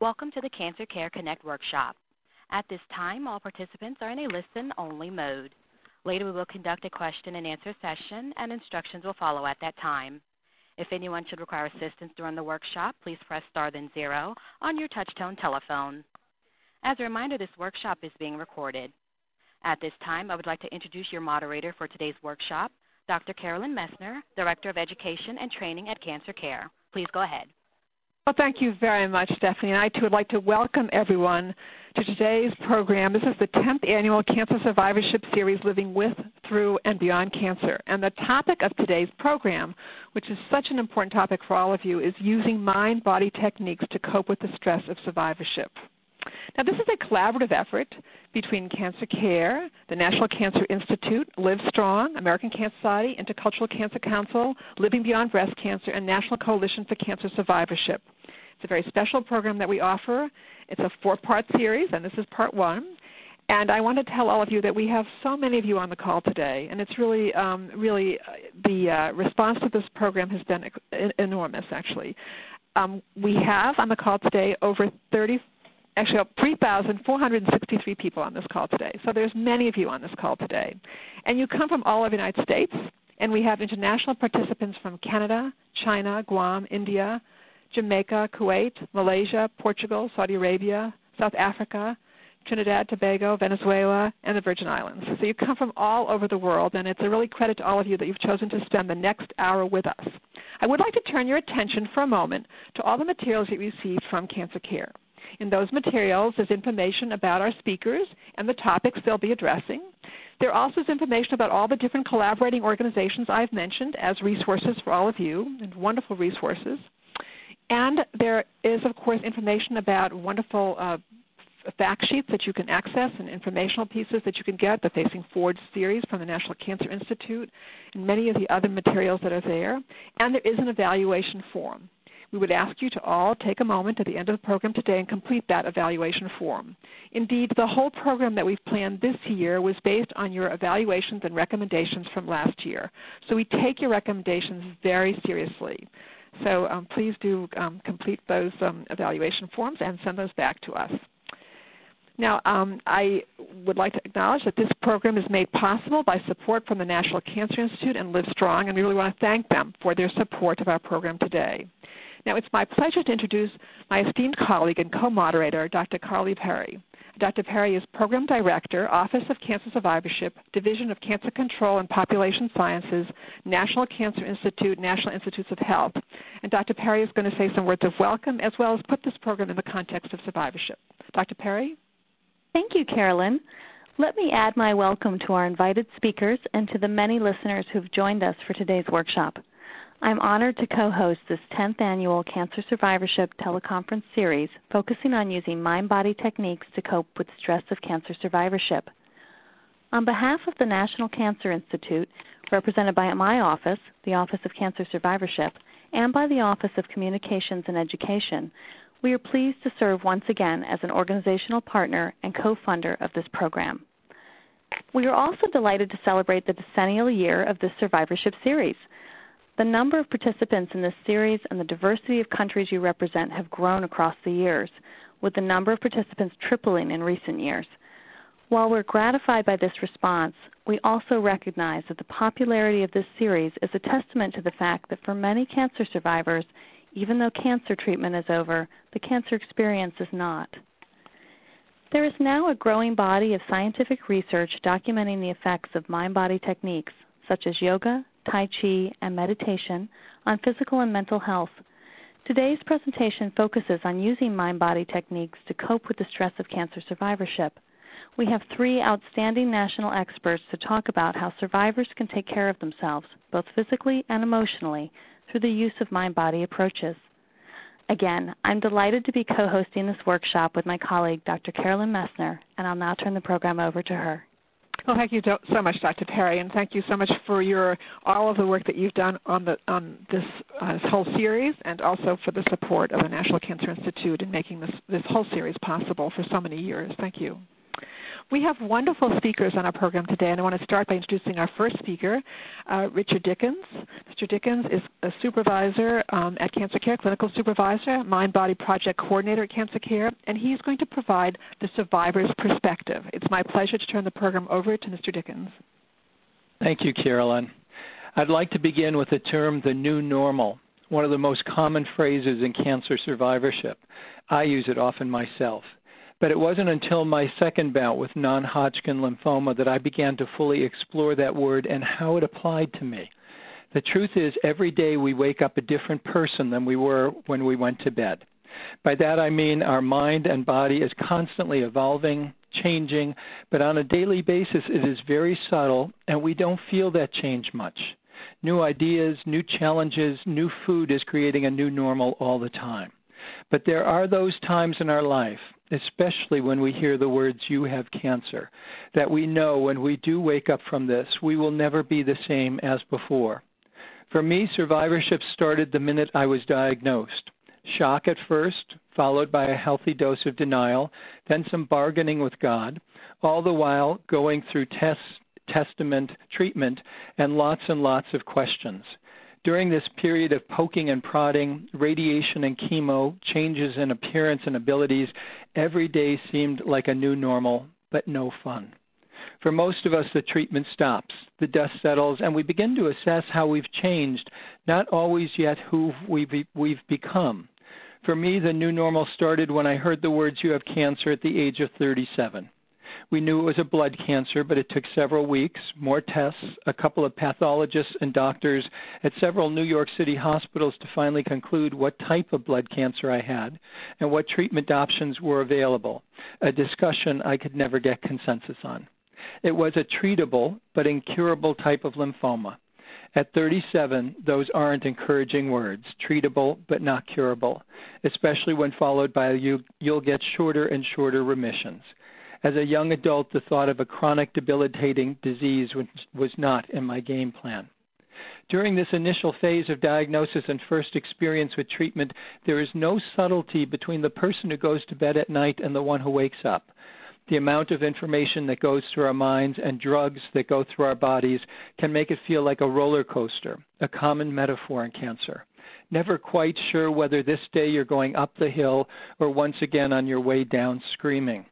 Welcome to the Cancer Care Connect workshop. At this time, all participants are in a listen-only mode. Later, we will conduct a question and answer session, and instructions will follow at that time. If anyone should require assistance during the workshop, please press star then zero on your touch-tone telephone. As a reminder, this workshop is being recorded. At this time, I would like to introduce your moderator for today's workshop, Dr. Carolyn Messner, Director of Education and Training at Cancer Care. Please go ahead. Well, thank you very much, Stephanie. And I, too, would like to welcome everyone to today's program. This is the 10th annual Cancer Survivorship Series, Living With, Through, and Beyond Cancer. And the topic of today's program, which is such an important topic for all of you, is using mind-body techniques to cope with the stress of survivorship. Now, this is a collaborative effort between Cancer Care, the National Cancer Institute, Live Strong, American Cancer Society, Intercultural Cancer Council, Living Beyond Breast Cancer, and National Coalition for Cancer Survivorship. It's a very special program that we offer. It's a four-part series, and this is part one. And I want to tell all of you that we have so many of you on the call today, and it's really, um, really uh, the uh, response to this program has been enormous, actually. Um, we have on the call today over 30 actually 3,463 people on this call today. So there's many of you on this call today. And you come from all over the United States, and we have international participants from Canada, China, Guam, India, Jamaica, Kuwait, Malaysia, Portugal, Saudi Arabia, South Africa, Trinidad, Tobago, Venezuela, and the Virgin Islands. So you come from all over the world, and it's a really credit to all of you that you've chosen to spend the next hour with us. I would like to turn your attention for a moment to all the materials that you received from Cancer Care. In those materials is information about our speakers and the topics they'll be addressing. There also is information about all the different collaborating organizations I've mentioned as resources for all of you, and wonderful resources. And there is, of course, information about wonderful uh, fact sheets that you can access and informational pieces that you can get, the Facing Forward series from the National Cancer Institute, and many of the other materials that are there. And there is an evaluation form. We would ask you to all take a moment at the end of the program today and complete that evaluation form. Indeed, the whole program that we've planned this year was based on your evaluations and recommendations from last year. So we take your recommendations very seriously. So um, please do um, complete those um, evaluation forms and send those back to us. Now, um, I would like to acknowledge that this program is made possible by support from the National Cancer Institute and Live Strong, and we really want to thank them for their support of our program today. Now, it's my pleasure to introduce my esteemed colleague and co-moderator, Dr. Carly Parry. Dr. Parry is Program Director, Office of Cancer Survivorship, Division of Cancer Control and Population Sciences, National Cancer Institute, National Institutes of Health. And Dr. Parry is going to say some words of welcome as well as put this program in the context of survivorship. Dr. Parry? Thank you, Carolyn. Let me add my welcome to our invited speakers and to the many listeners who have joined us for today's workshop. I'm honored to co-host this 10th annual Cancer Survivorship teleconference series focusing on using mind-body techniques to cope with stress of cancer survivorship. On behalf of the National Cancer Institute, represented by my office, the Office of Cancer Survivorship, and by the Office of Communications and Education, we are pleased to serve once again as an organizational partner and co-funder of this program. We are also delighted to celebrate the decennial year of this survivorship series. The number of participants in this series and the diversity of countries you represent have grown across the years, with the number of participants tripling in recent years. While we're gratified by this response, we also recognize that the popularity of this series is a testament to the fact that for many cancer survivors, even though cancer treatment is over, the cancer experience is not. There is now a growing body of scientific research documenting the effects of mind-body techniques such as yoga, Tai Chi, and meditation on physical and mental health. Today's presentation focuses on using mind-body techniques to cope with the stress of cancer survivorship. We have three outstanding national experts to talk about how survivors can take care of themselves, both physically and emotionally, through the use of mind-body approaches. Again, I'm delighted to be co-hosting this workshop with my colleague, Dr. Carolyn Messner, and I'll now turn the program over to her. Well, thank you so much, Dr. Parry, and thank you so much for your all of the work that you've done on the on this, uh, this whole series, and also for the support of the National Cancer Institute in making this this whole series possible for so many years. Thank you. We have wonderful speakers on our program today, and I want to start by introducing our first speaker, uh, Richard Dickens. Mr. Dickens is a supervisor um, at Cancer Care, clinical supervisor, Mind Body Project coordinator at Cancer Care, and he's going to provide the survivor's perspective. It's my pleasure to turn the program over to Mr. Dickens. Thank you, Carolyn. I'd like to begin with the term the new normal, one of the most common phrases in cancer survivorship. I use it often myself. But it wasn't until my second bout with non-Hodgkin lymphoma that I began to fully explore that word and how it applied to me. The truth is every day we wake up a different person than we were when we went to bed. By that I mean our mind and body is constantly evolving, changing, but on a daily basis it is very subtle and we don't feel that change much. New ideas, new challenges, new food is creating a new normal all the time. But there are those times in our life especially when we hear the words, you have cancer, that we know when we do wake up from this, we will never be the same as before. For me, survivorship started the minute I was diagnosed. Shock at first, followed by a healthy dose of denial, then some bargaining with God, all the while going through tests, testament, treatment, and lots and lots of questions. During this period of poking and prodding, radiation and chemo, changes in appearance and abilities, every day seemed like a new normal, but no fun. For most of us, the treatment stops, the dust settles, and we begin to assess how we've changed, not always yet who we've, we've become. For me, the new normal started when I heard the words, you have cancer at the age of 37. We knew it was a blood cancer, but it took several weeks, more tests, a couple of pathologists and doctors at several New York City hospitals to finally conclude what type of blood cancer I had and what treatment options were available, a discussion I could never get consensus on. It was a treatable but incurable type of lymphoma. At 37, those aren't encouraging words, treatable but not curable, especially when followed by you, you'll get shorter and shorter remissions. As a young adult, the thought of a chronic debilitating disease was not in my game plan. During this initial phase of diagnosis and first experience with treatment, there is no subtlety between the person who goes to bed at night and the one who wakes up. The amount of information that goes through our minds and drugs that go through our bodies can make it feel like a roller coaster, a common metaphor in cancer. Never quite sure whether this day you're going up the hill or once again on your way down screaming.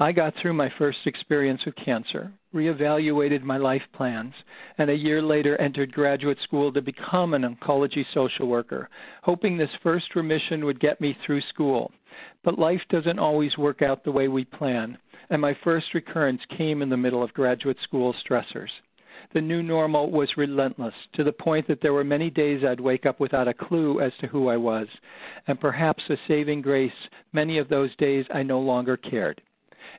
I got through my first experience with cancer, reevaluated my life plans, and a year later entered graduate school to become an oncology social worker, hoping this first remission would get me through school. But life doesn't always work out the way we plan, and my first recurrence came in the middle of graduate school stressors. The new normal was relentless, to the point that there were many days I'd wake up without a clue as to who I was, and perhaps a saving grace, many of those days I no longer cared.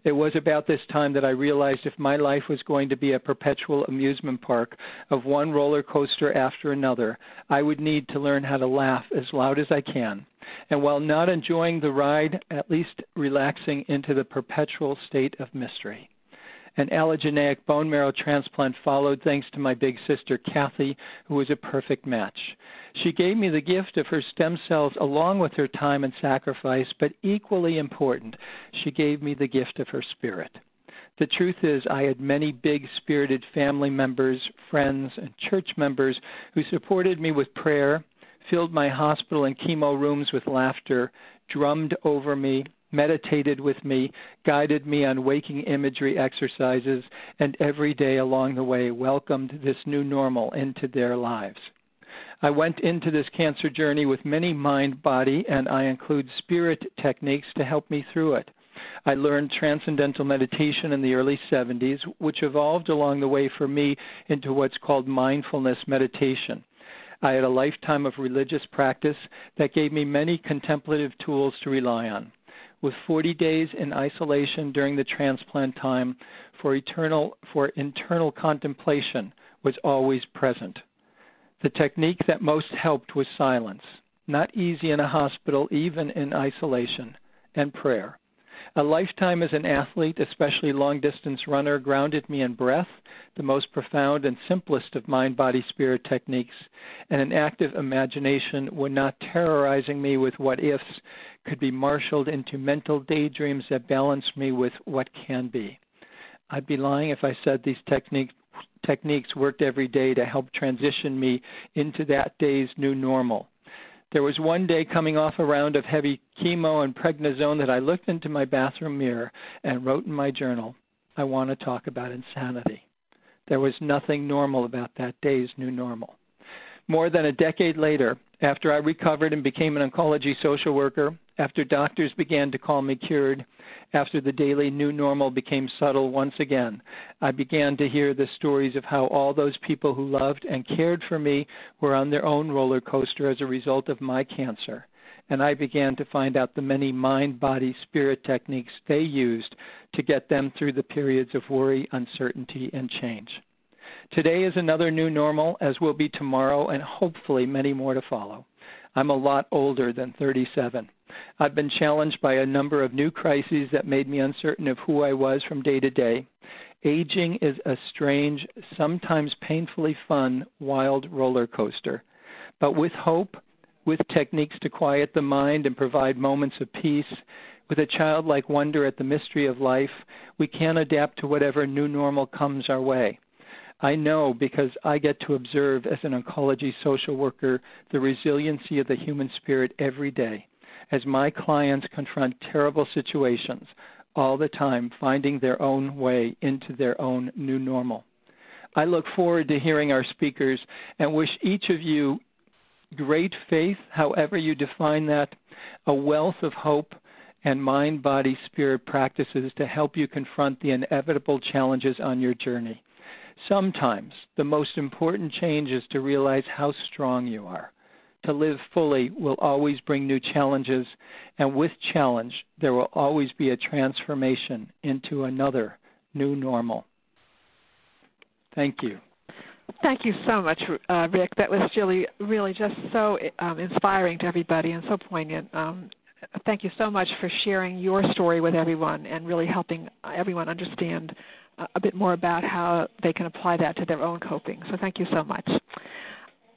It was about this time that I realized if my life was going to be a perpetual amusement park of one roller coaster after another, I would need to learn how to laugh as loud as I can, and while not enjoying the ride, at least relaxing into the perpetual state of mystery. An allogeneic bone marrow transplant followed thanks to my big sister Kathy, who was a perfect match. She gave me the gift of her stem cells along with her time and sacrifice, but equally important, she gave me the gift of her spirit. The truth is I had many big spirited family members, friends, and church members who supported me with prayer, filled my hospital and chemo rooms with laughter, drummed over me, meditated with me, guided me on waking imagery exercises, and every day along the way welcomed this new normal into their lives. I went into this cancer journey with many mind, body, and I include spirit techniques to help me through it. I learned transcendental meditation in the early 70s, which evolved along the way for me into what's called mindfulness meditation. I had a lifetime of religious practice that gave me many contemplative tools to rely on with 40 days in isolation during the transplant time for eternal for internal contemplation was always present. The technique that most helped was silence, not easy in a hospital even in isolation, and prayer. A lifetime as an athlete, especially long-distance runner, grounded me in breath, the most profound and simplest of mind-body-spirit techniques, and an active imagination when not terrorizing me with what-ifs could be marshaled into mental daydreams that balanced me with what can be. I'd be lying if I said these techniques techniques worked every day to help transition me into that day's new normal. There was one day coming off a round of heavy chemo and prednisone that I looked into my bathroom mirror and wrote in my journal, I want to talk about insanity. There was nothing normal about that day's new normal. More than a decade later, after I recovered and became an oncology social worker, after doctors began to call me cured, after the daily new normal became subtle once again, I began to hear the stories of how all those people who loved and cared for me were on their own roller coaster as a result of my cancer. And I began to find out the many mind, body, spirit techniques they used to get them through the periods of worry, uncertainty, and change. Today is another new normal, as will be tomorrow, and hopefully many more to follow. I'm a lot older than 37. I've been challenged by a number of new crises that made me uncertain of who I was from day to day. Aging is a strange, sometimes painfully fun, wild roller coaster. But with hope, with techniques to quiet the mind and provide moments of peace, with a childlike wonder at the mystery of life, we can adapt to whatever new normal comes our way. I know because I get to observe as an oncology social worker the resiliency of the human spirit every day as my clients confront terrible situations all the time, finding their own way into their own new normal. I look forward to hearing our speakers and wish each of you great faith, however you define that, a wealth of hope, and mind, body, spirit practices to help you confront the inevitable challenges on your journey. Sometimes the most important change is to realize how strong you are to live fully will always bring new challenges, and with challenge, there will always be a transformation into another new normal. Thank you. Thank you so much, uh, Rick. That was really, really just so um, inspiring to everybody and so poignant. Um, thank you so much for sharing your story with everyone and really helping everyone understand uh, a bit more about how they can apply that to their own coping. So thank you so much.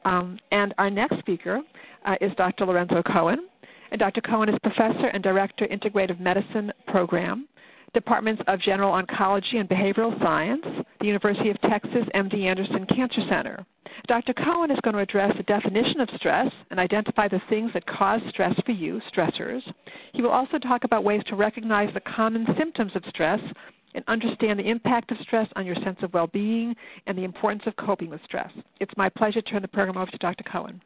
Um, and our next speaker uh, is Dr. Lorenzo Cohen. And Dr. Cohen is Professor and Director, Integrative Medicine Program, Departments of General Oncology and Behavioral Science, the University of Texas MD Anderson Cancer Center. Dr. Cohen is going to address the definition of stress and identify the things that cause stress for you, stressors. He will also talk about ways to recognize the common symptoms of stress and understand the impact of stress on your sense of well-being and the importance of coping with stress. It's my pleasure to turn the program over to Dr. Cohen.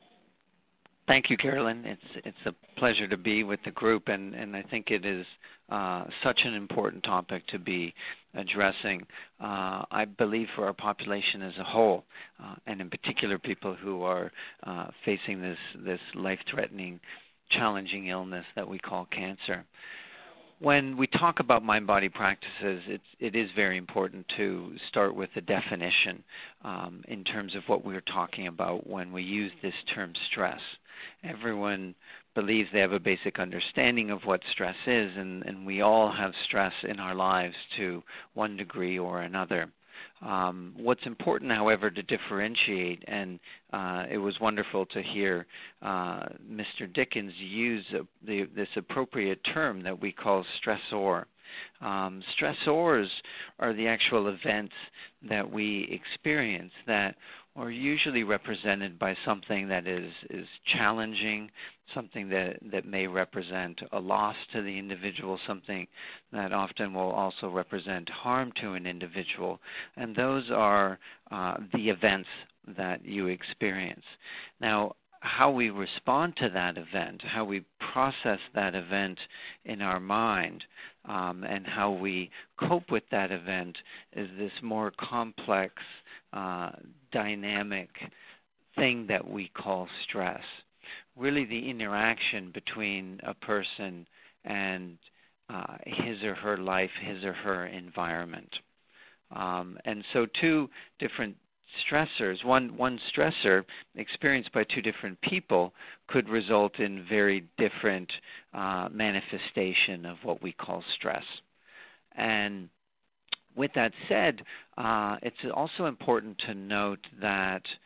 Thank you, Carolyn. It's it's a pleasure to be with the group, and, and I think it is uh, such an important topic to be addressing. Uh, I believe for our population as a whole, uh, and in particular people who are uh, facing this this life-threatening, challenging illness that we call cancer when we talk about mind-body practices, it's, it is very important to start with the definition um, in terms of what we're talking about when we use this term stress. Everyone believes they have a basic understanding of what stress is, and, and we all have stress in our lives to one degree or another. Um, what's important, however, to differentiate, and uh, it was wonderful to hear uh, Mr. Dickens use the, this appropriate term that we call stressor. Um, stressors are the actual events that we experience that are usually represented by something that is, is challenging, something that, that may represent a loss to the individual, something that often will also represent harm to an individual. And those are uh, the events that you experience. Now, how we respond to that event, how we process that event in our mind, um, and how we cope with that event is this more complex, uh, dynamic thing that we call stress. Really the interaction between a person and uh, his or her life, his or her environment. Um, and so two different stressors, one, one stressor experienced by two different people could result in very different uh, manifestation of what we call stress. And with that said, uh, it's also important to note that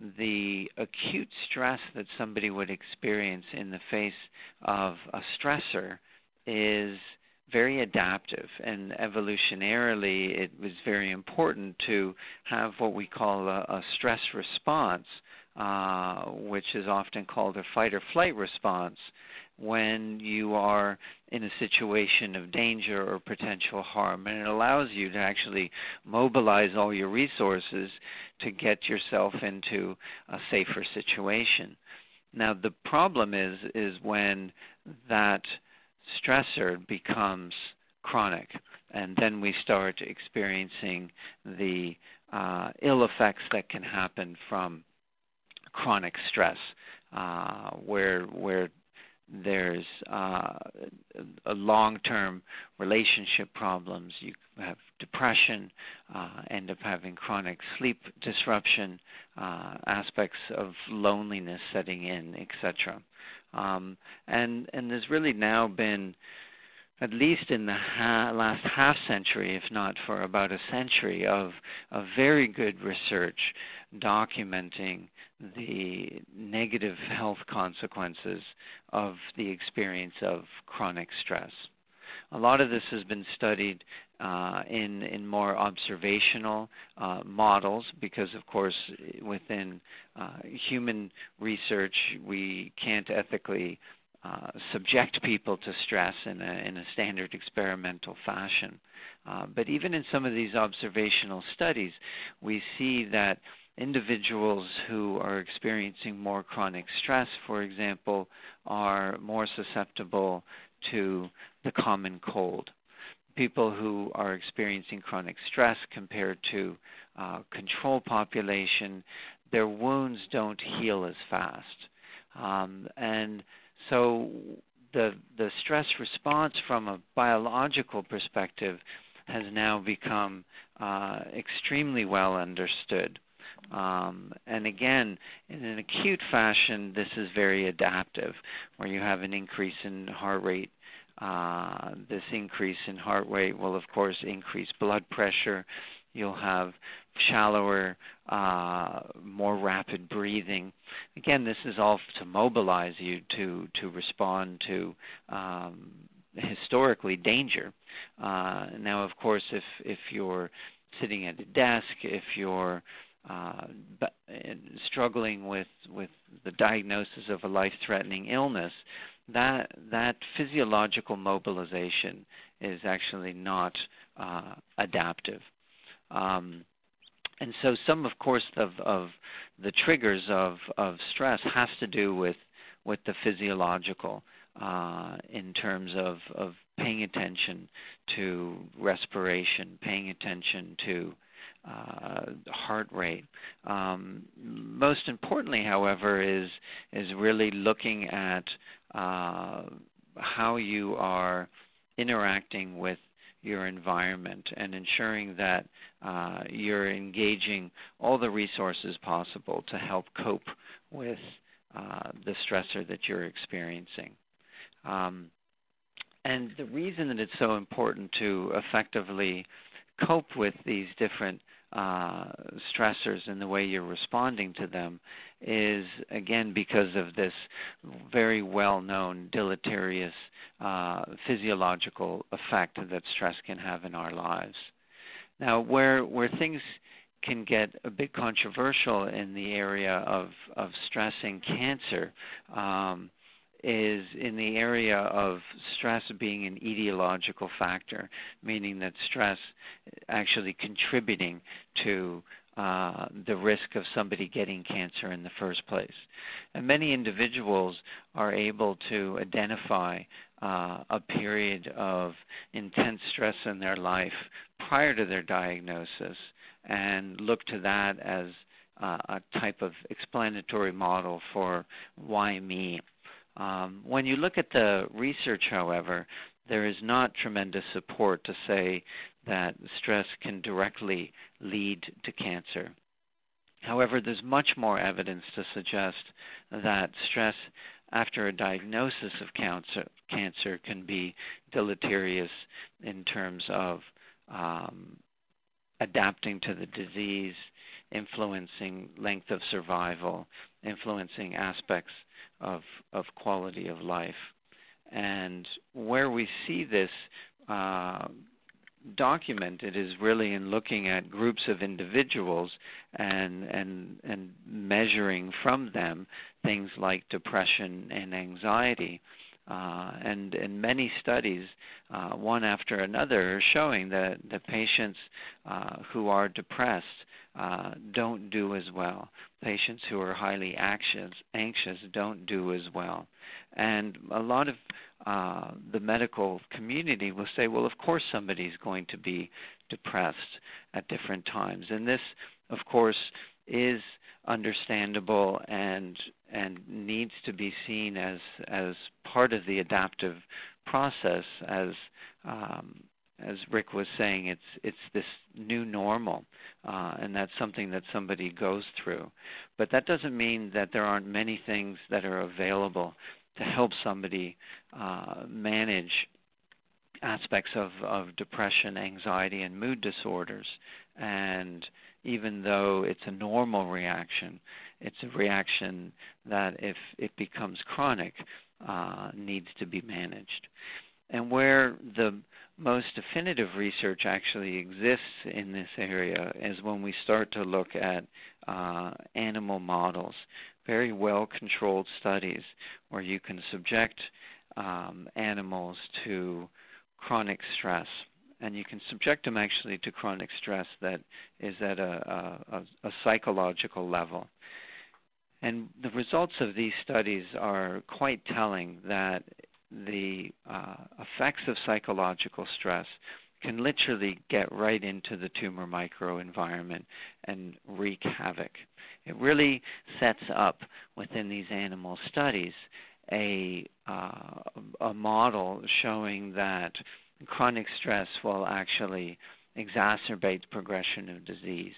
the acute stress that somebody would experience in the face of a stressor is very adaptive and evolutionarily it was very important to have what we call a, a stress response uh, which is often called a fight or flight response when you are in a situation of danger or potential harm. And it allows you to actually mobilize all your resources to get yourself into a safer situation. Now the problem is is when that stressor becomes chronic, and then we start experiencing the uh, ill effects that can happen from chronic stress, uh, where where there's uh, long-term relationship problems. You have depression, uh, end up having chronic sleep disruption, uh, aspects of loneliness setting in, etc. Um, and and there's really now been at least in the ha- last half century, if not for about a century, of, of very good research documenting the negative health consequences of the experience of chronic stress. A lot of this has been studied uh, in in more observational uh, models because, of course, within uh, human research, we can't ethically uh, subject people to stress in a, in a standard experimental fashion. Uh, but even in some of these observational studies, we see that individuals who are experiencing more chronic stress, for example, are more susceptible to the common cold. People who are experiencing chronic stress compared to uh, control population, their wounds don't heal as fast. Um, and so the, the stress response from a biological perspective has now become uh, extremely well understood. Um, and again, in an acute fashion, this is very adaptive, where you have an increase in heart rate. Uh, this increase in heart rate will, of course, increase blood pressure. You'll have shallower, uh, more rapid breathing. Again, this is all to mobilize you to to respond to um, historically danger. Uh, now, of course, if if you're sitting at a desk, if you're uh, struggling with with the diagnosis of a life-threatening illness, that that physiological mobilization is actually not uh, adaptive. Um, and so some, of course, of, of the triggers of, of stress has to do with, with the physiological uh, in terms of, of paying attention to respiration, paying attention to uh, heart rate. Um, most importantly, however, is is really looking at uh, how you are interacting with your environment and ensuring that uh, you're engaging all the resources possible to help cope with uh, the stressor that you're experiencing. Um, and the reason that it's so important to effectively cope with these different uh, stressors and the way you're responding to them is again because of this very well-known deleterious uh, physiological effect that stress can have in our lives. Now, where where things can get a bit controversial in the area of, of stress and cancer um, is in the area of stress being an etiological factor, meaning that stress actually contributing to uh, the risk of somebody getting cancer in the first place. And many individuals are able to identify uh, a period of intense stress in their life prior to their diagnosis and look to that as uh, a type of explanatory model for why me um, when you look at the research, however, there is not tremendous support to say that stress can directly lead to cancer. However, there's much more evidence to suggest that stress after a diagnosis of cancer, cancer can be deleterious in terms of um, adapting to the disease, influencing length of survival, influencing aspects of, of quality of life. And where we see this uh, documented is really in looking at groups of individuals and and and measuring from them things like depression and anxiety. Uh, and in many studies, uh, one after another, showing that the patients uh, who are depressed uh, don't do as well. Patients who are highly anxious, anxious don't do as well. And a lot of uh, the medical community will say, well, of course somebody's going to be depressed at different times. And this, of course, is understandable and and needs to be seen as as part of the adaptive process as um, as Rick was saying, it's it's this new normal, uh, and that's something that somebody goes through. But that doesn't mean that there aren't many things that are available to help somebody uh, manage aspects of, of depression, anxiety, and mood disorders. And even though it's a normal reaction, it's a reaction that if it becomes chronic, uh, needs to be managed. And where the most definitive research actually exists in this area is when we start to look at uh, animal models, very well-controlled studies where you can subject um, animals to chronic stress. And you can subject them actually to chronic stress that is at a, a, a psychological level. And the results of these studies are quite telling that the uh, effects of psychological stress can literally get right into the tumor microenvironment and wreak havoc. It really sets up within these animal studies a, uh, a model showing that chronic stress will actually exacerbate progression of disease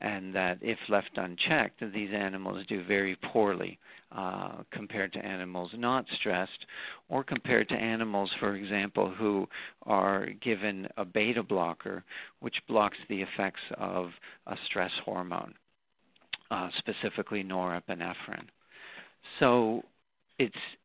and that if left unchecked, these animals do very poorly uh, compared to animals not stressed or compared to animals, for example, who are given a beta blocker, which blocks the effects of a stress hormone, uh, specifically norepinephrine. So it's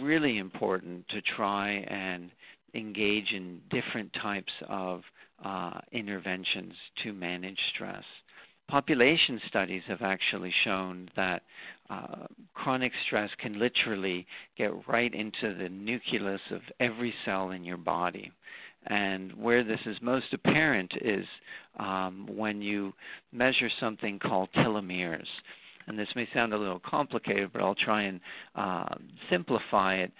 really important to try and engage in different types of uh, interventions to manage stress population studies have actually shown that uh, chronic stress can literally get right into the nucleus of every cell in your body. And where this is most apparent is um, when you measure something called telomeres and this may sound a little complicated, but I'll try and uh, simplify it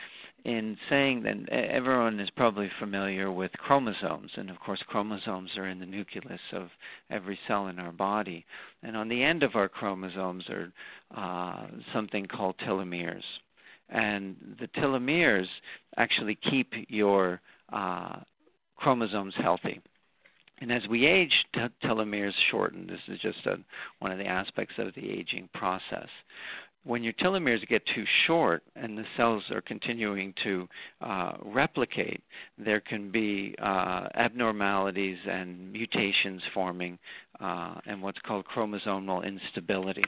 in saying that everyone is probably familiar with chromosomes, and of course chromosomes are in the nucleus of every cell in our body. And on the end of our chromosomes are uh, something called telomeres. And the telomeres actually keep your uh, chromosomes healthy. And as we age, telomeres shorten. This is just a, one of the aspects of the aging process. When your telomeres get too short and the cells are continuing to uh, replicate, there can be uh, abnormalities and mutations forming uh, and what's called chromosomal instability.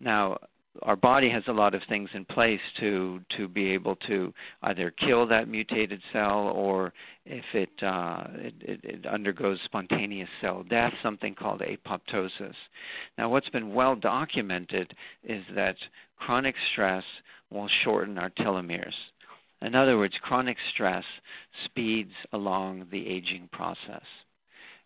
Now, our body has a lot of things in place to to be able to either kill that mutated cell or if it, uh, it, it, undergoes spontaneous cell death, something called apoptosis. Now, what's been well documented is that chronic stress will shorten our telomeres. In other words, chronic stress speeds along the aging process.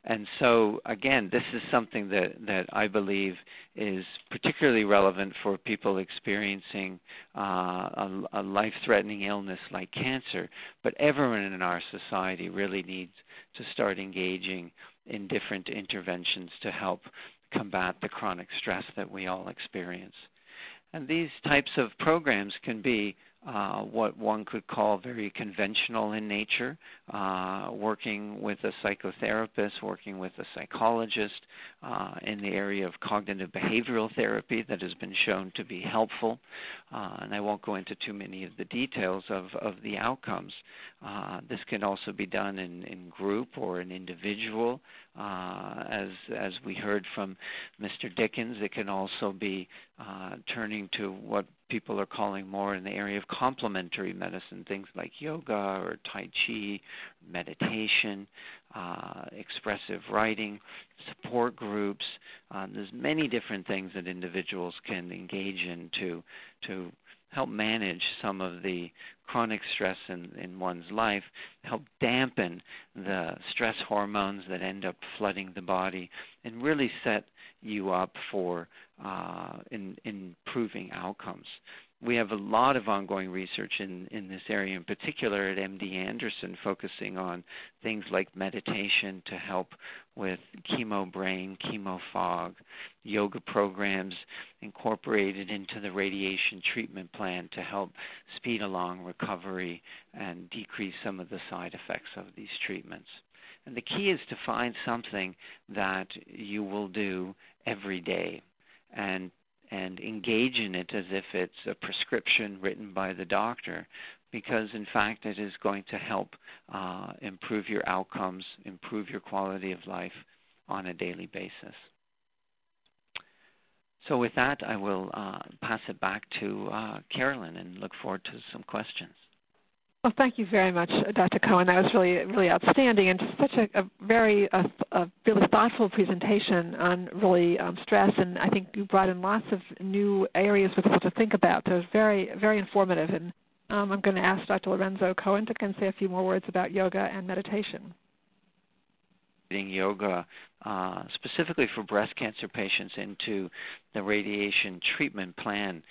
And so, again, this is something that, that I believe is particularly relevant for people experiencing uh, a, a life-threatening illness like cancer. But everyone in our society really needs to start engaging in different interventions to help combat the chronic stress that we all experience. And these types of programs can be uh, what one could call very conventional in nature, uh, working with a psychotherapist, working with a psychologist uh, in the area of cognitive behavioral therapy that has been shown to be helpful. Uh, and I won't go into too many of the details of, of the outcomes. Uh, this can also be done in, in group or an individual. As, as we heard from Mr. Dickens, it can also be turning to what people are calling more in the area of complementary medicine, things like yoga or Tai Chi, meditation, uh, expressive writing, support groups. Uh, there's many different things that individuals can engage in to, to help manage some of the chronic stress in, in one's life, help dampen the stress hormones that end up flooding the body, and really set you up for uh, in, improving outcomes. We have a lot of ongoing research in, in this area, in particular at MD Anderson, focusing on things like meditation to help with chemo brain, chemo fog, yoga programs incorporated into the radiation treatment plan to help speed along recovery and decrease some of the side effects of these treatments. And the key is to find something that you will do every day and and engage in it as if it's a prescription written by the doctor because in fact it is going to help uh, improve your outcomes, improve your quality of life on a daily basis. So with that, I will uh, pass it back to uh, Carolyn and look forward to some questions. Well, thank you very much, Dr. Cohen. That was really, really outstanding and such a, a very, a, a, really thoughtful presentation on really um, stress. And I think you brought in lots of new areas for people to think about. So it was very, very informative. And um, I'm going to ask Dr. Lorenzo Cohen to say a few more words about yoga and meditation. Yoga uh, specifically for breast cancer patients into the radiation treatment plan.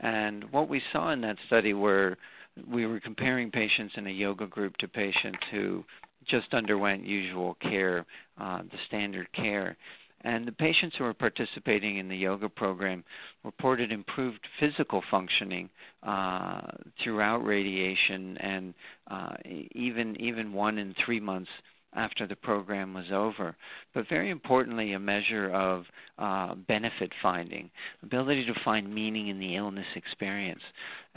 And what we saw in that study were we were comparing patients in a yoga group to patients who just underwent usual care, uh, the standard care. And the patients who were participating in the yoga program reported improved physical functioning uh, throughout radiation, and uh, even even one in three months after the program was over. But very importantly, a measure of uh, benefit finding, ability to find meaning in the illness experience.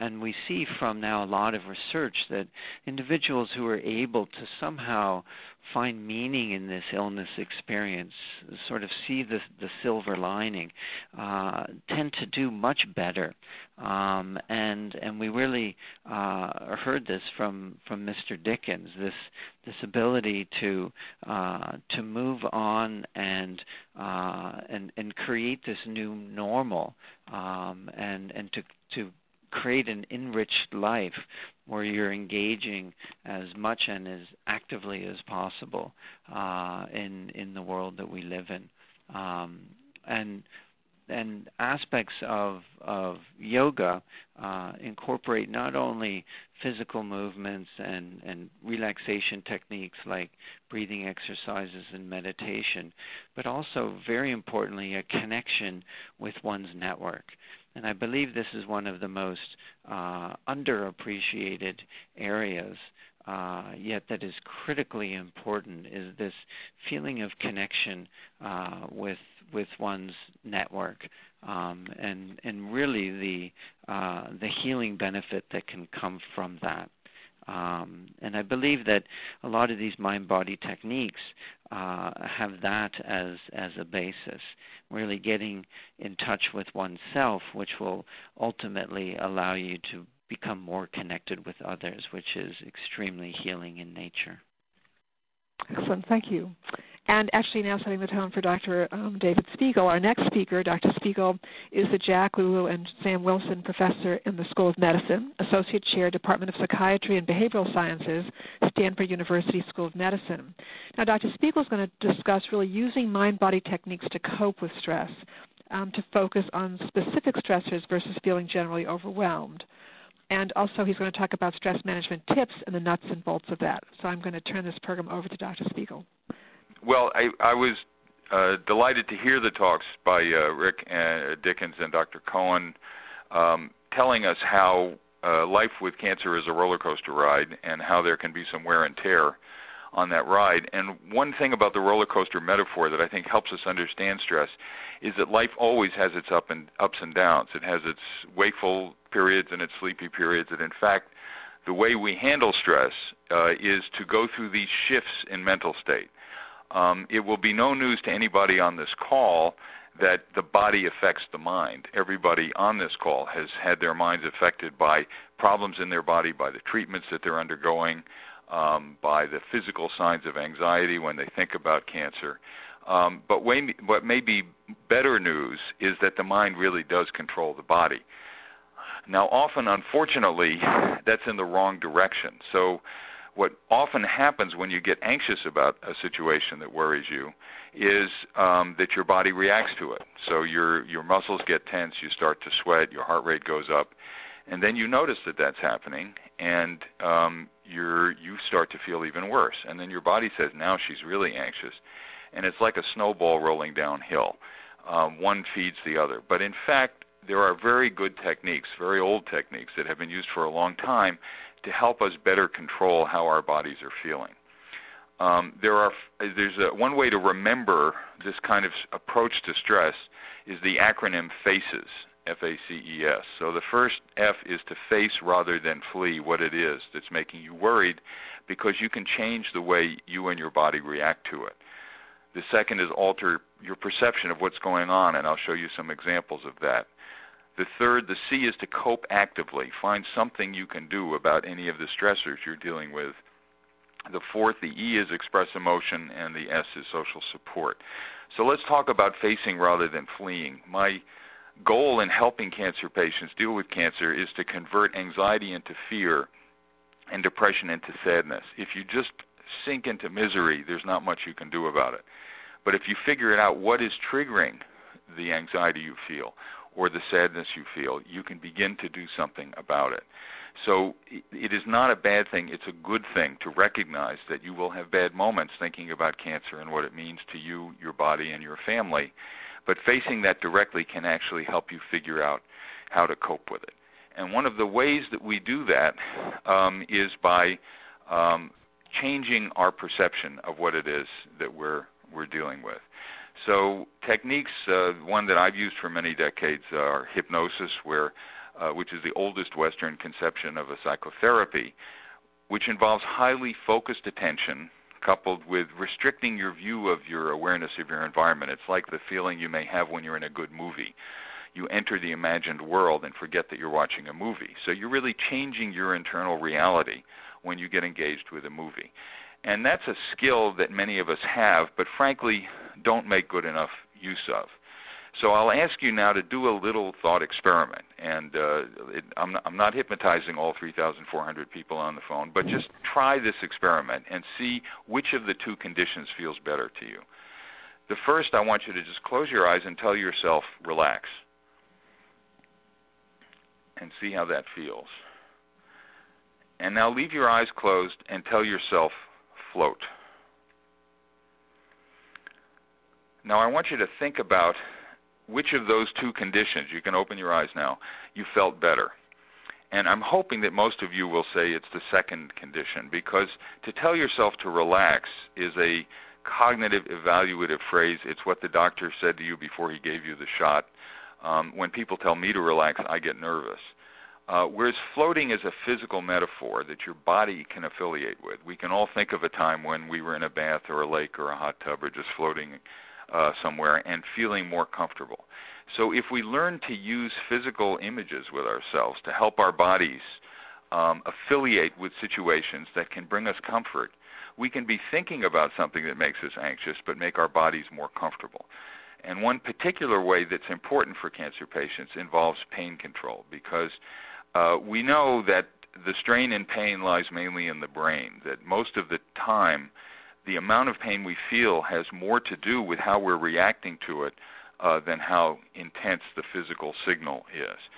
And we see from now a lot of research that individuals who are able to somehow find meaning in this illness experience, sort of see the, the silver lining, uh, tend to do much better. Um, and and we really uh, heard this from, from Mr. Dickens, this this ability to uh, to move on and uh, and and create this new normal um, and and to to create an enriched life where you're engaging as much and as actively as possible uh, in in the world that we live in, um, and and aspects of of yoga uh, incorporate not only physical movements and and relaxation techniques like breathing exercises and meditation, but also very importantly a connection with one's network. And I believe this is one of the most uh, underappreciated areas, uh, yet that is critically important, is this feeling of connection uh, with with one's network, um, and and really the uh, the healing benefit that can come from that. Um, and I believe that a lot of these mind-body techniques uh, have that as, as a basis, really getting in touch with oneself, which will ultimately allow you to become more connected with others, which is extremely healing in nature. Excellent. Thank you. And actually now setting the tone for Dr. Um, David Spiegel, our next speaker. Dr. Spiegel is the Jack Lulu and Sam Willson Professor in the School of Medicine, Associate Chair, Department of Psychiatry and Behavioral Sciences, Stanford University School of Medicine. Now Dr. Spiegel is going to discuss really using mind-body techniques to cope with stress, um, to focus on specific stressors versus feeling generally overwhelmed. And also he's going to talk about stress management tips and the nuts and bolts of that. So I'm going to turn this program over to Dr. Spiegel. Well, I, I was uh, delighted to hear the talks by uh, Rick and, uh, Dickens and Dr. Cohen um, telling us how uh, life with cancer is a roller coaster ride and how there can be some wear and tear on that ride. And one thing about the roller coaster metaphor that I think helps us understand stress is that life always has its up and ups and downs. It has its wakeful periods and its sleepy periods. And in fact, the way we handle stress uh, is to go through these shifts in mental state. Um, it will be no news to anybody on this call that the body affects the mind. Everybody on this call has had their minds affected by problems in their body, by the treatments that they're undergoing, um, by the physical signs of anxiety when they think about cancer. Um, but way, what may be better news is that the mind really does control the body. Now, often, unfortunately, that's in the wrong direction. So what often happens when you get anxious about a situation that worries you is um, that your body reacts to it. So your your muscles get tense, you start to sweat, your heart rate goes up, and then you notice that that's happening, and um, you're you start to feel even worse. And then your body says, now she's really anxious, and it's like a snowball rolling downhill. Um, one feeds the other. But in fact, there are very good techniques, very old techniques that have been used for a long time to help us better control how our bodies are feeling. Um, there are there's a, one way to remember this kind of approach to stress is the acronym FACES, F-A-C-E-S. So the first F is to face rather than flee what it is that's making you worried because you can change the way you and your body react to it. The second is alter your perception of what's going on, and I'll show you some examples of that. The third, the C is to cope actively. Find something you can do about any of the stressors you're dealing with. The fourth, the E is express emotion, and the S is social support. So let's talk about facing rather than fleeing. My goal in helping cancer patients deal with cancer is to convert anxiety into fear and depression into sadness. If you just sink into misery, there's not much you can do about it. But if you figure it out, what is triggering the anxiety you feel? Or the sadness you feel, you can begin to do something about it. So it is not a bad thing. It's a good thing to recognize that you will have bad moments thinking about cancer and what it means to you, your body, and your family. But facing that directly can actually help you figure out how to cope with it. And one of the ways that we do that um, is by um, changing our perception of what it is that we're we're dealing with. So techniques, uh, one that I've used for many decades are hypnosis, where, uh, which is the oldest Western conception of a psychotherapy, which involves highly focused attention coupled with restricting your view of your awareness of your environment. It's like the feeling you may have when you're in a good movie. You enter the imagined world and forget that you're watching a movie. So you're really changing your internal reality when you get engaged with a movie. And that's a skill that many of us have, but frankly, don't make good enough use of. So I'll ask you now to do a little thought experiment, and uh, it, I'm, not, I'm not hypnotizing all 3,400 people on the phone, but just try this experiment and see which of the two conditions feels better to you. The first, I want you to just close your eyes and tell yourself, relax, and see how that feels. And now leave your eyes closed and tell yourself, float. Now I want you to think about which of those two conditions, you can open your eyes now, you felt better. And I'm hoping that most of you will say it's the second condition because to tell yourself to relax is a cognitive evaluative phrase. It's what the doctor said to you before he gave you the shot. Um, when people tell me to relax, I get nervous. Uh, whereas floating is a physical metaphor that your body can affiliate with. We can all think of a time when we were in a bath or a lake or a hot tub or just floating uh, somewhere and feeling more comfortable. So if we learn to use physical images with ourselves to help our bodies um, affiliate with situations that can bring us comfort, we can be thinking about something that makes us anxious but make our bodies more comfortable. And one particular way that's important for cancer patients involves pain control because uh, we know that the strain and pain lies mainly in the brain, that most of the time the amount of pain we feel has more to do with how we're reacting to it uh, than how intense the physical signal is.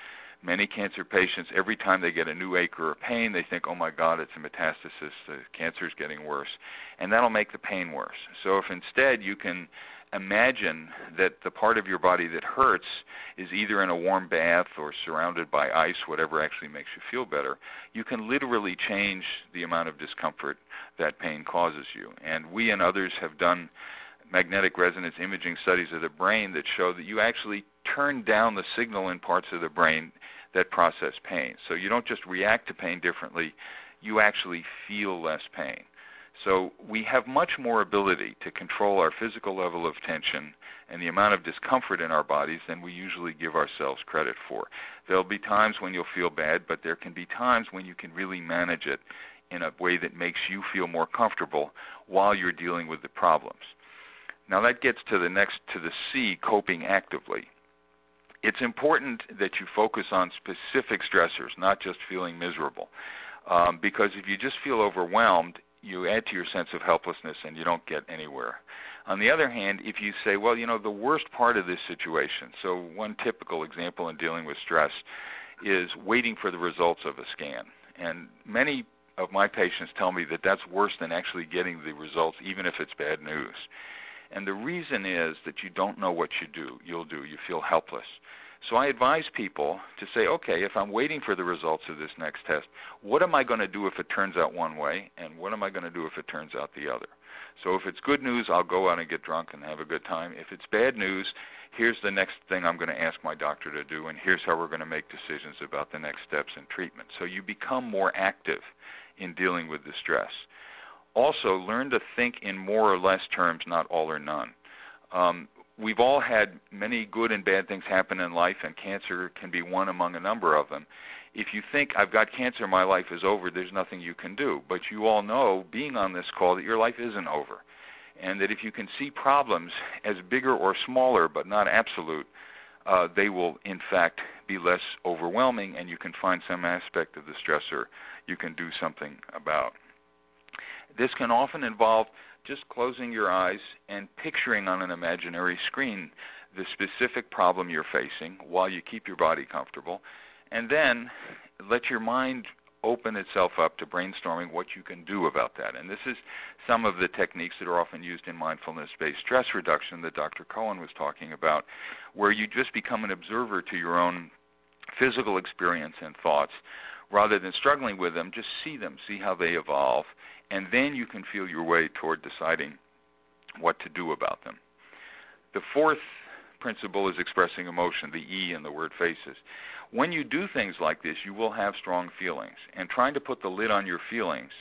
Many cancer patients, every time they get a new ache or a pain, they think, oh my God, it's a metastasis, the cancer is getting worse. And that'll make the pain worse. So if instead you can imagine that the part of your body that hurts is either in a warm bath or surrounded by ice, whatever actually makes you feel better, you can literally change the amount of discomfort that pain causes you. And we and others have done magnetic resonance imaging studies of the brain that show that you actually turn down the signal in parts of the brain that process pain. So you don't just react to pain differently, you actually feel less pain. So we have much more ability to control our physical level of tension and the amount of discomfort in our bodies than we usually give ourselves credit for. There'll be times when you'll feel bad, but there can be times when you can really manage it in a way that makes you feel more comfortable while you're dealing with the problems. Now that gets to the next, to the C, coping actively. It's important that you focus on specific stressors, not just feeling miserable. Um, because if you just feel overwhelmed, you add to your sense of helplessness and you don't get anywhere. On the other hand, if you say, well, you know, the worst part of this situation, so one typical example in dealing with stress is waiting for the results of a scan. And many of my patients tell me that that's worse than actually getting the results, even if it's bad news. And the reason is that you don't know what you do. You'll do. You feel helpless. So I advise people to say, okay, if I'm waiting for the results of this next test, what am I going to do if it turns out one way, and what am I going to do if it turns out the other? So if it's good news, I'll go out and get drunk and have a good time. If it's bad news, here's the next thing I'm going to ask my doctor to do, and here's how we're going to make decisions about the next steps in treatment. So you become more active in dealing with the stress. Also, learn to think in more or less terms, not all or none. Um, we've all had many good and bad things happen in life, and cancer can be one among a number of them. If you think, I've got cancer, my life is over, there's nothing you can do. But you all know, being on this call, that your life isn't over. And that if you can see problems as bigger or smaller, but not absolute, uh, they will, in fact, be less overwhelming, and you can find some aspect of the stressor you can do something about. This can often involve just closing your eyes and picturing on an imaginary screen the specific problem you're facing while you keep your body comfortable, and then let your mind open itself up to brainstorming what you can do about that. And this is some of the techniques that are often used in mindfulness-based stress reduction that Dr. Cohen was talking about, where you just become an observer to your own physical experience and thoughts rather than struggling with them, just see them, see how they evolve, and then you can feel your way toward deciding what to do about them. The fourth principle is expressing emotion, the E in the word faces. When you do things like this, you will have strong feelings, and trying to put the lid on your feelings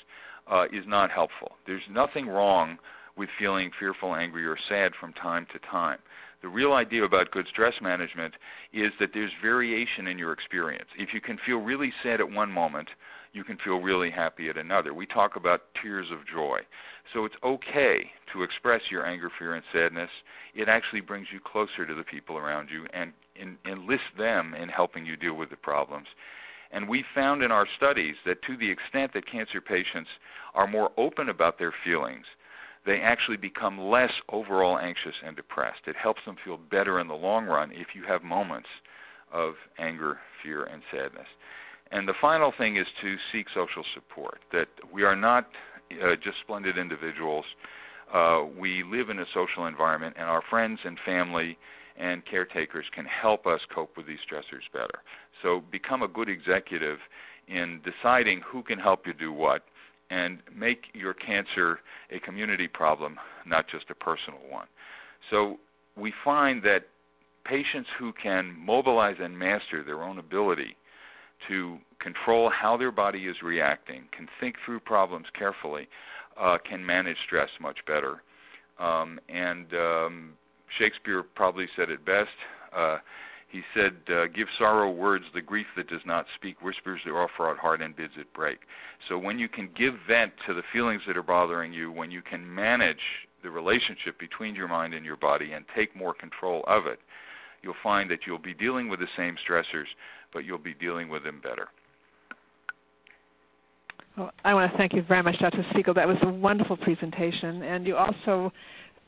uh, is not helpful. There's nothing wrong with feeling fearful, angry, or sad from time to time. The real idea about good stress management is that there's variation in your experience. If you can feel really sad at one moment, you can feel really happy at another. We talk about tears of joy. So it's okay to express your anger, fear, and sadness. It actually brings you closer to the people around you and enlist them in helping you deal with the problems. And we found in our studies that to the extent that cancer patients are more open about their feelings, they actually become less overall anxious and depressed. It helps them feel better in the long run if you have moments of anger, fear, and sadness. And the final thing is to seek social support, that we are not uh, just splendid individuals. Uh, we live in a social environment, and our friends and family and caretakers can help us cope with these stressors better. So become a good executive in deciding who can help you do what, and make your cancer a community problem, not just a personal one. So we find that patients who can mobilize and master their own ability to control how their body is reacting, can think through problems carefully, uh, can manage stress much better. Um, and um, Shakespeare probably said it best. Uh, he said, uh, give sorrow words, the grief that does not speak whispers the oft-wrought heart and bids it break. So when you can give vent to the feelings that are bothering you, when you can manage the relationship between your mind and your body and take more control of it, you'll find that you'll be dealing with the same stressors, but you'll be dealing with them better. Well, I want to thank you very much, Dr. Spiegel. That was a wonderful presentation, and you also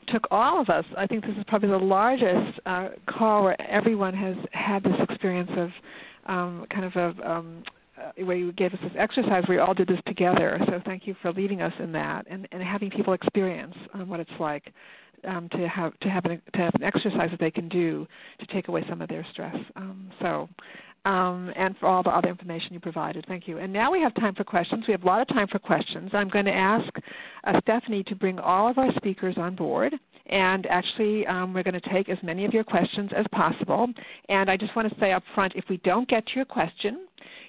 took all of us. I think this is probably the largest uh, call where everyone has had this experience of um, kind of a um, uh, where you gave us this exercise we all did this together. So thank you for leading us in that and, and having people experience um, what it's like um, to have to have an to have an exercise that they can do to take away some of their stress. Um, so. Um, and for all the other information you provided. Thank you. And now we have time for questions. We have a lot of time for questions. I'm going to ask uh, Stephanie to bring all of our speakers on board. And actually, um, we're going to take as many of your questions as possible. And I just want to say up front, if we don't get to your question,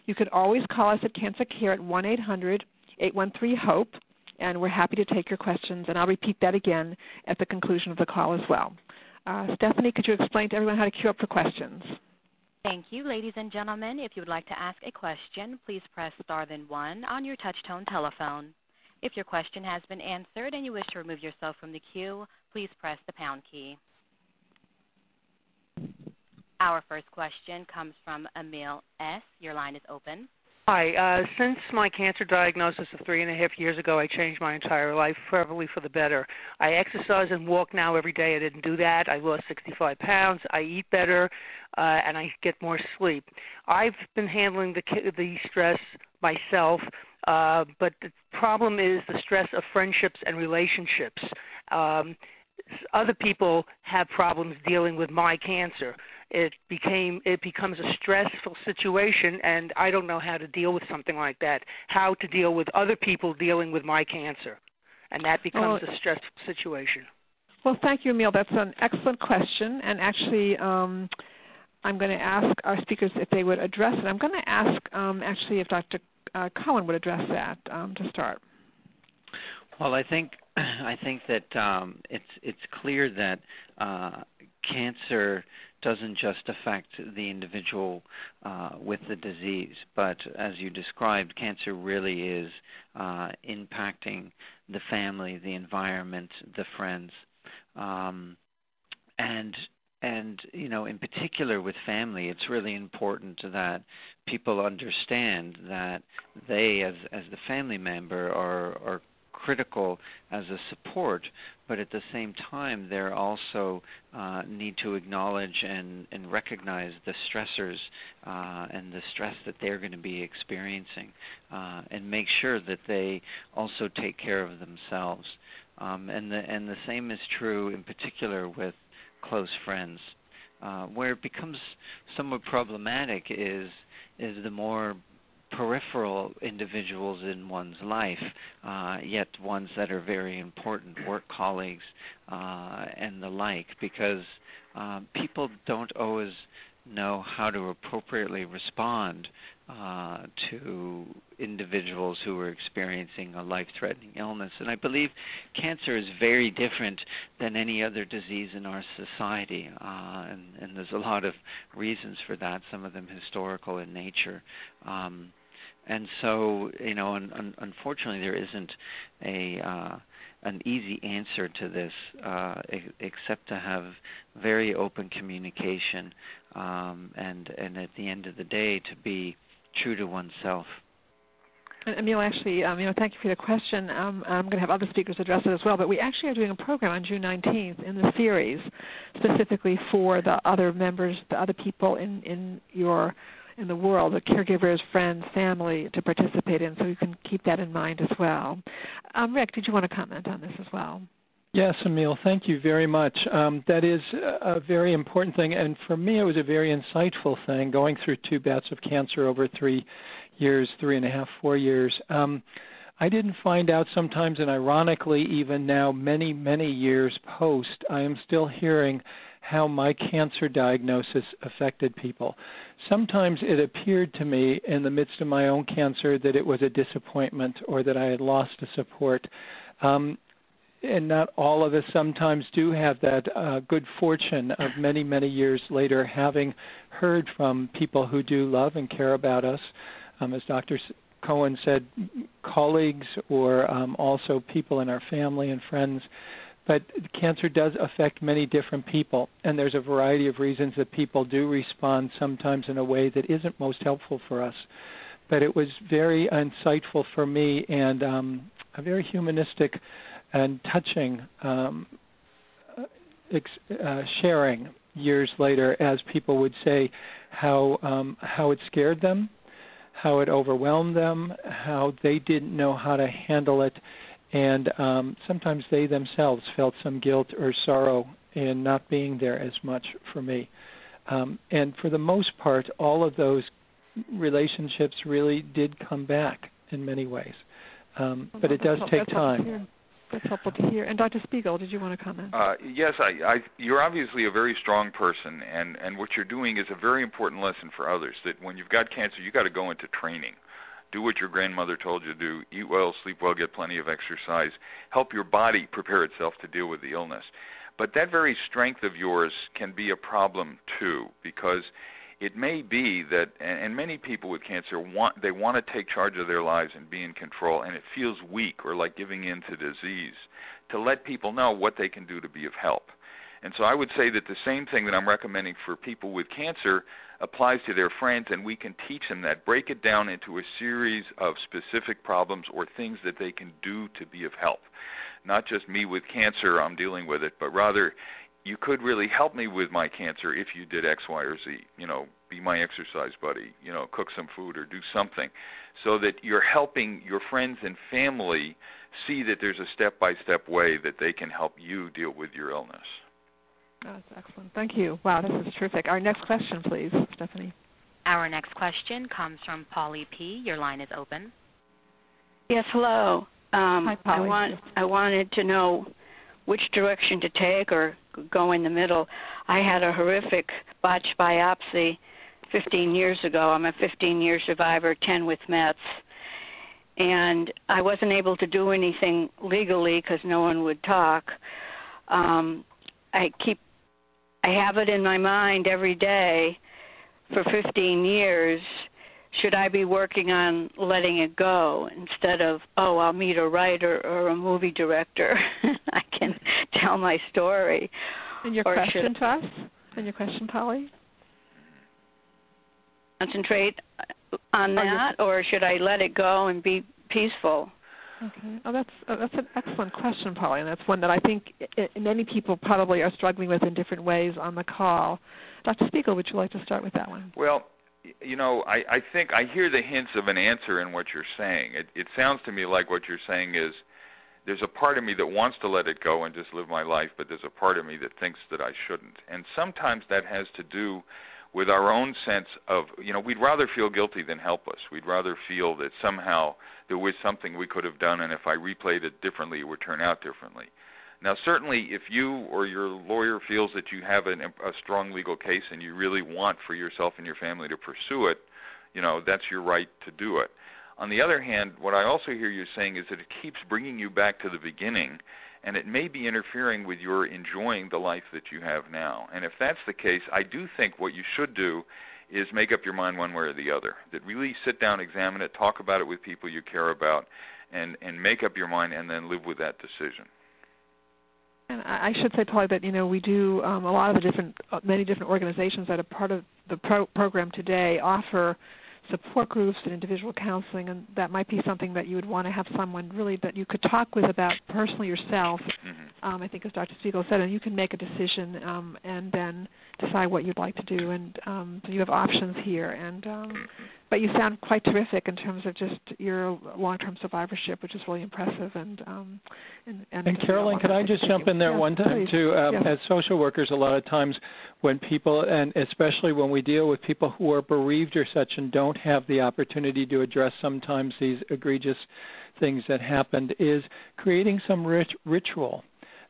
you can always call us at Cancer Care at 1-800-813-HOPE and we're happy to take your questions. And I'll repeat that again at the conclusion of the call as well. Uh, Stephanie, could you explain to everyone how to queue up for questions? Thank you. Ladies and gentlemen, if you would like to ask a question, please press star then one on your touch-tone telephone. If your question has been answered and you wish to remove yourself from the queue, please press the pound key. Our first question comes from Emil S. Your line is open. Hi. Uh, since my cancer diagnosis of three and a half years ago, I changed my entire life, probably for the better. I exercise and walk now every day. I didn't do that. I lost 65 pounds. I eat better, uh, and I get more sleep. I've been handling the the stress myself, uh, but the problem is the stress of friendships and relationships. Um, other people have problems dealing with my cancer it became it becomes a stressful situation and I don't know how to deal with something like that. How to deal with other people dealing with my cancer. And that becomes well, a stressful situation. Well, thank you, Emil. That's an excellent question. And actually, um, I'm going to ask our speakers if they would address it. I'm going to ask um, actually if Dr. Uh, Cohen would address that um, to start. Well, I think I think that um, it's it's clear that uh, cancer doesn't just affect the individual uh, with the disease, but as you described, cancer really is uh, impacting the family, the environment, the friends, um, and and you know in particular with family it's really important that people understand that they as as the family member are are critical as a support, but at the same time, they're also uh, need to acknowledge and, and recognize the stressors uh, and the stress that they're going to be experiencing, uh, and make sure that they also take care of themselves. Um, and the and the same is true in particular with close friends. Uh, where it becomes somewhat problematic is is the more peripheral individuals in one's life, uh, yet ones that are very important, work colleagues uh, and the like, because uh, people don't always know how to appropriately respond uh, to individuals who are experiencing a life-threatening illness. And I believe cancer is very different than any other disease in our society, uh, and, and, there's a lot of reasons for that, some of them historical in nature. Um, and so, you know, un- un- unfortunately, there isn't a uh, an easy answer to this, uh, except to have very open communication, um, and and at the end of the day, to be true to oneself. And Emil, actually, um, you know, thank you for the question. Um, I'm going to have other speakers address it as well, but we actually are doing a program on June 19th in the series specifically for the other members, the other people in, in your in the world, the caregivers, friends, family to participate in. So you can keep that in mind as well. Um, Rick, did you want to comment on this as well? Yes, Emil, thank you very much. Um, that is a very important thing, and for me, it was a very insightful thing going through two bouts of cancer over three years, three and a half, four years. Um, I didn't find out sometimes, and ironically, even now, many, many years post, I am still hearing how my cancer diagnosis affected people. Sometimes it appeared to me in the midst of my own cancer that it was a disappointment or that I had lost a support. Um, and not all of us sometimes do have that uh, good fortune of many, many years later having heard from people who do love and care about us. Um, as Dr. Cohen said, colleagues or um, also people in our family and friends but cancer does affect many different people, and there's a variety of reasons that people do respond sometimes in a way that isn't most helpful for us. But it was very insightful for me and um, a very humanistic and touching um, uh, sharing years later as people would say how um, how it scared them, how it overwhelmed them, how they didn't know how to handle it, and um, sometimes they themselves felt some guilt or sorrow in not being there as much for me. Um, and for the most part, all of those relationships really did come back in many ways. Um, but it does take time. That's helpful to hear. And Dr. Spiegel, did you want to comment? Uh, yes, I, I, you're obviously a very strong person, and, and what you're doing is a very important lesson for others. That when you've got cancer, you've got to go into training. Do what your grandmother told you to do. Eat well, sleep well, get plenty of exercise. Help your body prepare itself to deal with the illness. But that very strength of yours can be a problem too, because it may be that, and many people with cancer want, they want to take charge of their lives and be in control, and it feels weak or like giving in to disease, to let people know what they can do to be of help. And so I would say that the same thing that I'm recommending for people with cancer applies to their friends, and we can teach them that. Break it down into a series of specific problems or things that they can do to be of help. Not just me with cancer, I'm dealing with it, but rather you could really help me with my cancer if you did X, Y, or Z. You know, be my exercise buddy. You know, cook some food or do something, so that you're helping your friends and family see that there's a step-by-step way that they can help you deal with your illness. That's excellent. Thank you. Wow, this is terrific. Our next question, please, Stephanie. Our next question comes from Polly P. Your line is open. Yes, hello. Um, Hi, Polly. I, want, I wanted to know which direction to take or go in the middle. I had a horrific botched biopsy 15 years ago. I'm a 15-year survivor, 10 with Mets. And I wasn't able to do anything legally because no one would talk. Um, I keep, I have it in my mind every day for 15 years should I be working on letting it go instead of, oh, I'll meet a writer or a movie director. I can tell my story. And your or question should to us? And your question, Polly? Concentrate on oh, that, or should I let it go and be peaceful? Okay. Oh, that's uh, that's an excellent question, Polly, and that's one that I think I- many people probably are struggling with in different ways on the call. Dr. Spiegel, would you like to start with that one? Well, you know, I, I think I hear the hints of an answer in what you're saying. It, it sounds to me like what you're saying is there's a part of me that wants to let it go and just live my life, but there's a part of me that thinks that I shouldn't. And sometimes that has to do with our own sense of, you know, we'd rather feel guilty than helpless. We'd rather feel that somehow there was something we could have done, and if I replayed it differently, it would turn out differently. Now, certainly, if you or your lawyer feels that you have an, a strong legal case and you really want for yourself and your family to pursue it, you know, that's your right to do it. On the other hand, what I also hear you saying is that it keeps bringing you back to the beginning, and it may be interfering with your enjoying the life that you have now. And if that's the case, I do think what you should do is make up your mind one way or the other. That really sit down, examine it, talk about it with people you care about, and, and make up your mind and then live with that decision. And I should say, probably that you know we do um, a lot of the different, uh, many different organizations that are part of the pro- program today offer support groups and individual counseling, and that might be something that you would want to have someone really that you could talk with about personally yourself. Mm-hmm. Um, I think, as Dr. Spiegel said, and you can make a decision um, and then decide what you'd like to do, and um, so you have options here. And um, but you sound quite terrific in terms of just your long-term survivorship, which is really impressive. And um, and, and, And Carolyn, could I just jump in there Yes, one time please. too? Um, Yes. As social workers, a lot of times when people, and especially when we deal with people who are bereaved or such and don't have the opportunity to address sometimes these egregious things that happened, is creating some rich ritual.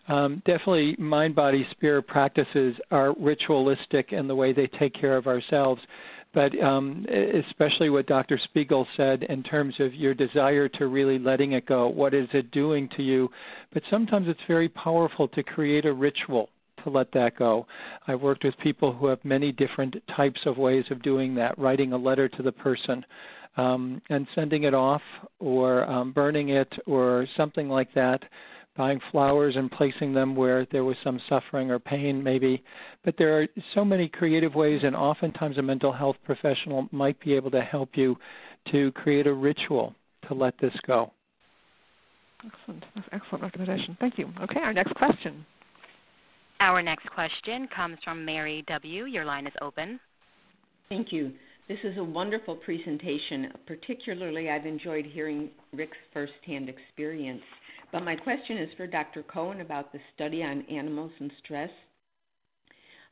Um, definitely, mind, body, spirit practices are ritualistic in the way they take care of ourselves. But um, especially what Dr. Spiegel said in terms of your desire to really letting it go, what is it doing to you? But sometimes it's very powerful to create a ritual to let that go. I've worked with people who have many different types of ways of doing that, writing a letter to the person um, and sending it off or um, burning it or something like that buying flowers and placing them where there was some suffering or pain maybe. But there are so many creative ways and oftentimes a mental health professional might be able to help you to create a ritual to let this go. Excellent. That's excellent recommendation. Thank you. Okay, our next question. Our next question comes from Mary W. Your line is open. Thank you. This is a wonderful presentation. Particularly, I've enjoyed hearing Rick's firsthand experience. But my question is for Dr. Cohen about the study on animals and stress.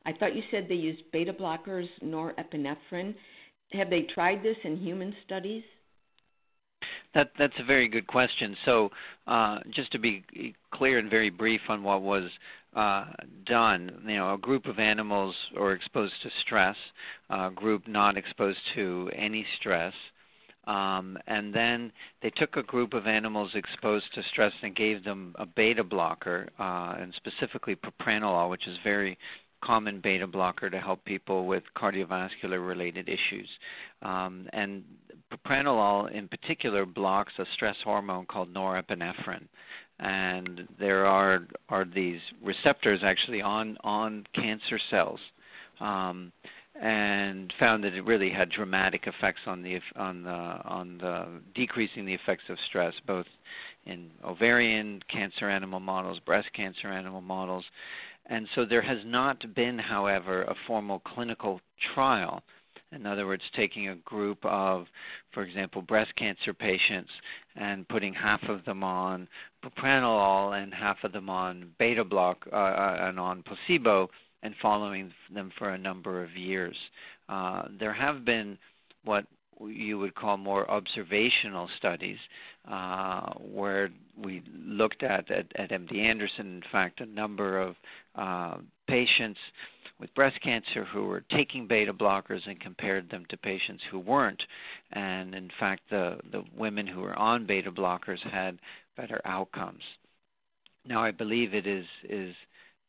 I thought you said they used beta blockers, norepinephrine. Have they tried this in human studies? That, that's a very good question. So uh, just to be clear and very brief on what was uh, done, you know, a group of animals are exposed to stress, a group not exposed to any stress, um, and then they took a group of animals exposed to stress and gave them a beta blocker, uh, and specifically propranolol, which is very common beta blocker to help people with cardiovascular related issues. Um, and propranolol in particular blocks a stress hormone called norepinephrine. And there are, are these receptors actually on, on cancer cells. Um, and found that it really had dramatic effects on the on the on the decreasing the effects of stress, both in ovarian cancer animal models, breast cancer animal models, and so there has not been, however, a formal clinical trial. In other words, taking a group of, for example, breast cancer patients and putting half of them on propranolol and half of them on beta block uh, uh and on placebo and following them for a number of years. Uh, there have been what you would call more observational studies uh, where we looked at, at, at MD Anderson, in fact, a number of uh, patients with breast cancer who were taking beta blockers and compared them to patients who weren't. And in fact, the, the women who were on beta blockers had better outcomes. Now, I believe it is, is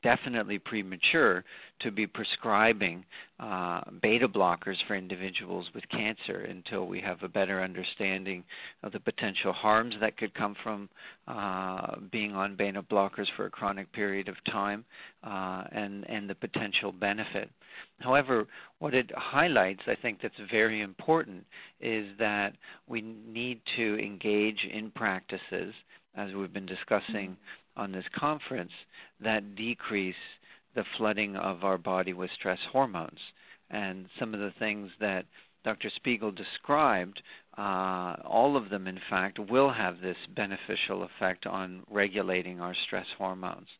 definitely premature to be prescribing uh, beta blockers for individuals with cancer until we have a better understanding of the potential harms that could come from uh, being on beta blockers for a chronic period of time uh, and, and the potential benefit. However, what it highlights, I think that's very important, is that we need to engage in practices, as we've been discussing on this conference that decrease the flooding of our body with stress hormones. And some of the things that Dr. Spiegel described, uh, all of them, in fact, will have this beneficial effect on regulating our stress hormones.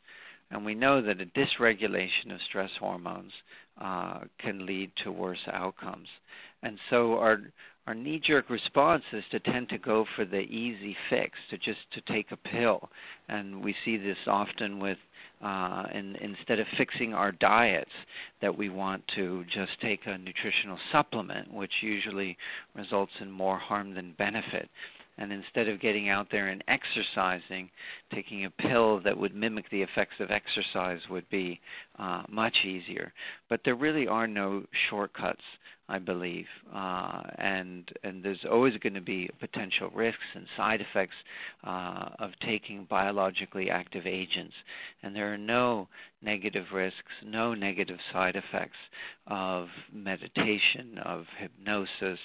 And we know that a dysregulation of stress hormones uh, can lead to worse outcomes. And so our, our knee-jerk response is to tend to go for the easy fix, to just to take a pill, and we see this often with, uh, in, instead of fixing our diets, that we want to just take a nutritional supplement, which usually results in more harm than benefit. And instead of getting out there and exercising, taking a pill that would mimic the effects of exercise would be uh, much easier. But there really are no shortcuts, I believe. Uh, and, and there's always going to be potential risks and side effects uh, of taking biologically active agents. And there are no negative risks, no negative side effects of meditation, of hypnosis,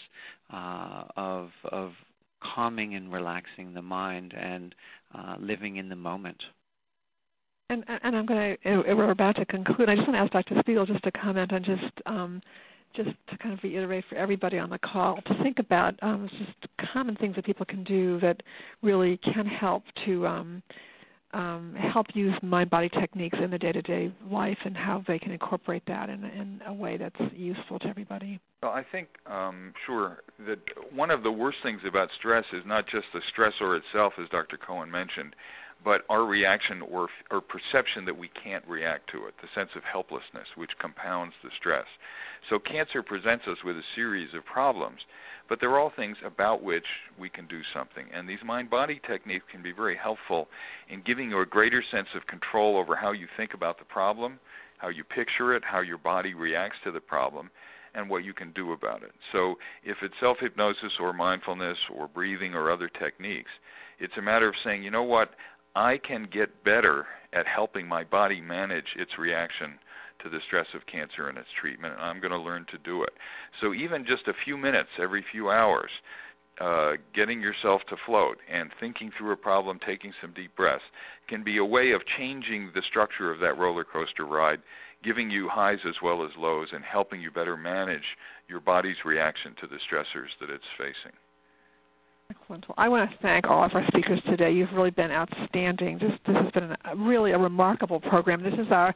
uh, of, of calming and relaxing the mind and uh, living in the moment. And, and I'm going to, we're about to conclude. I just want to ask Dr. Spiegel just to comment on just, um, just to kind of reiterate for everybody on the call to think about um, just common things that people can do that really can help to um, um, help use mind-body techniques in the day-to-day life and how they can incorporate that in, in a way that's useful to everybody. Well, I think, um, sure, that one of the worst things about stress is not just the stressor itself, as Dr. Cohen mentioned, but our reaction or, or perception that we can't react to it, the sense of helplessness, which compounds the stress. So cancer presents us with a series of problems, but they're all things about which we can do something. And these mind-body techniques can be very helpful in giving you a greater sense of control over how you think about the problem, how you picture it, how your body reacts to the problem, and what you can do about it. So if it's self-hypnosis or mindfulness or breathing or other techniques, it's a matter of saying, you know what, I can get better at helping my body manage its reaction to the stress of cancer and its treatment, and I'm going to learn to do it. So even just a few minutes every few hours uh, getting yourself to float and thinking through a problem, taking some deep breaths, can be a way of changing the structure of that roller coaster ride, giving you highs as well as lows, and helping you better manage your body's reaction to the stressors that it's facing. I want to thank all of our speakers today. You've really been outstanding. This, this has been a, really a remarkable program. This is our,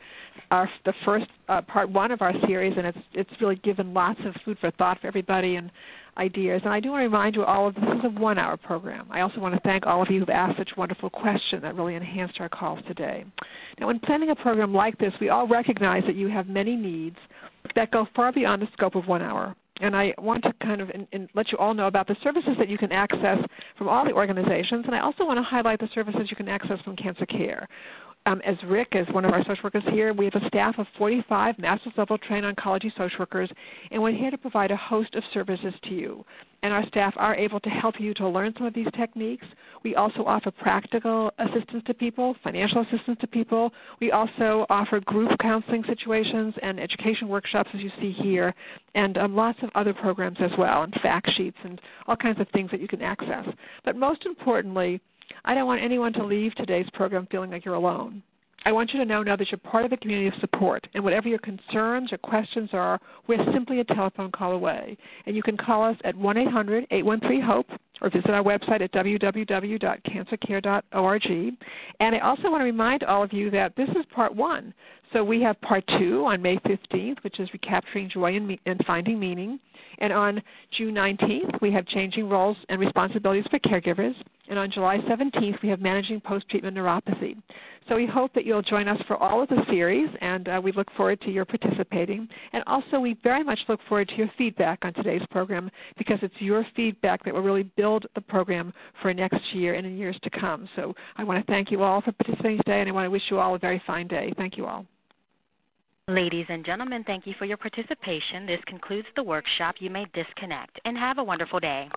our the first uh, part one of our series, and it's it's really given lots of food for thought for everybody and ideas. And I do want to remind you all of this is a one-hour program. I also want to thank all of you who've asked such wonderful questions that really enhanced our calls today. Now, when planning a program like this, we all recognize that you have many needs that go far beyond the scope of one hour and I want to kind of in, in let you all know about the services that you can access from all the organizations, and I also want to highlight the services you can access from Cancer Care. Um, as Rick, is one of our social workers here, we have a staff of 45 master's level trained oncology social workers, and we're here to provide a host of services to you. And our staff are able to help you to learn some of these techniques. We also offer practical assistance to people, financial assistance to people. We also offer group counseling situations and education workshops, as you see here, and um, lots of other programs as well, and fact sheets and all kinds of things that you can access. But most importantly, I don't want anyone to leave today's program feeling like you're alone. I want you to know now that you're part of a community of support, and whatever your concerns or questions are, we're simply a telephone call away. And you can call us at 1-800-813-HOPE or visit our website at www.cancercare.org. And I also want to remind all of you that this is part one. So we have part two on May 15th, which is recapturing joy and, me- and, finding meaning. And on June 19th, we have changing roles and responsibilities for caregivers. And on July 17th, we have managing post-treatment neuropathy. So we hope that you'll join us for all of the series, and uh, we look forward to your participating. And also, we very much look forward to your feedback on today's program because it's your feedback that will really build the program for next year and in years to come. So I want to thank you all for participating today, and I want to wish you all a very fine day. Thank you all. Ladies and gentlemen, thank you for your participation. This concludes the workshop. You may disconnect and have a wonderful day.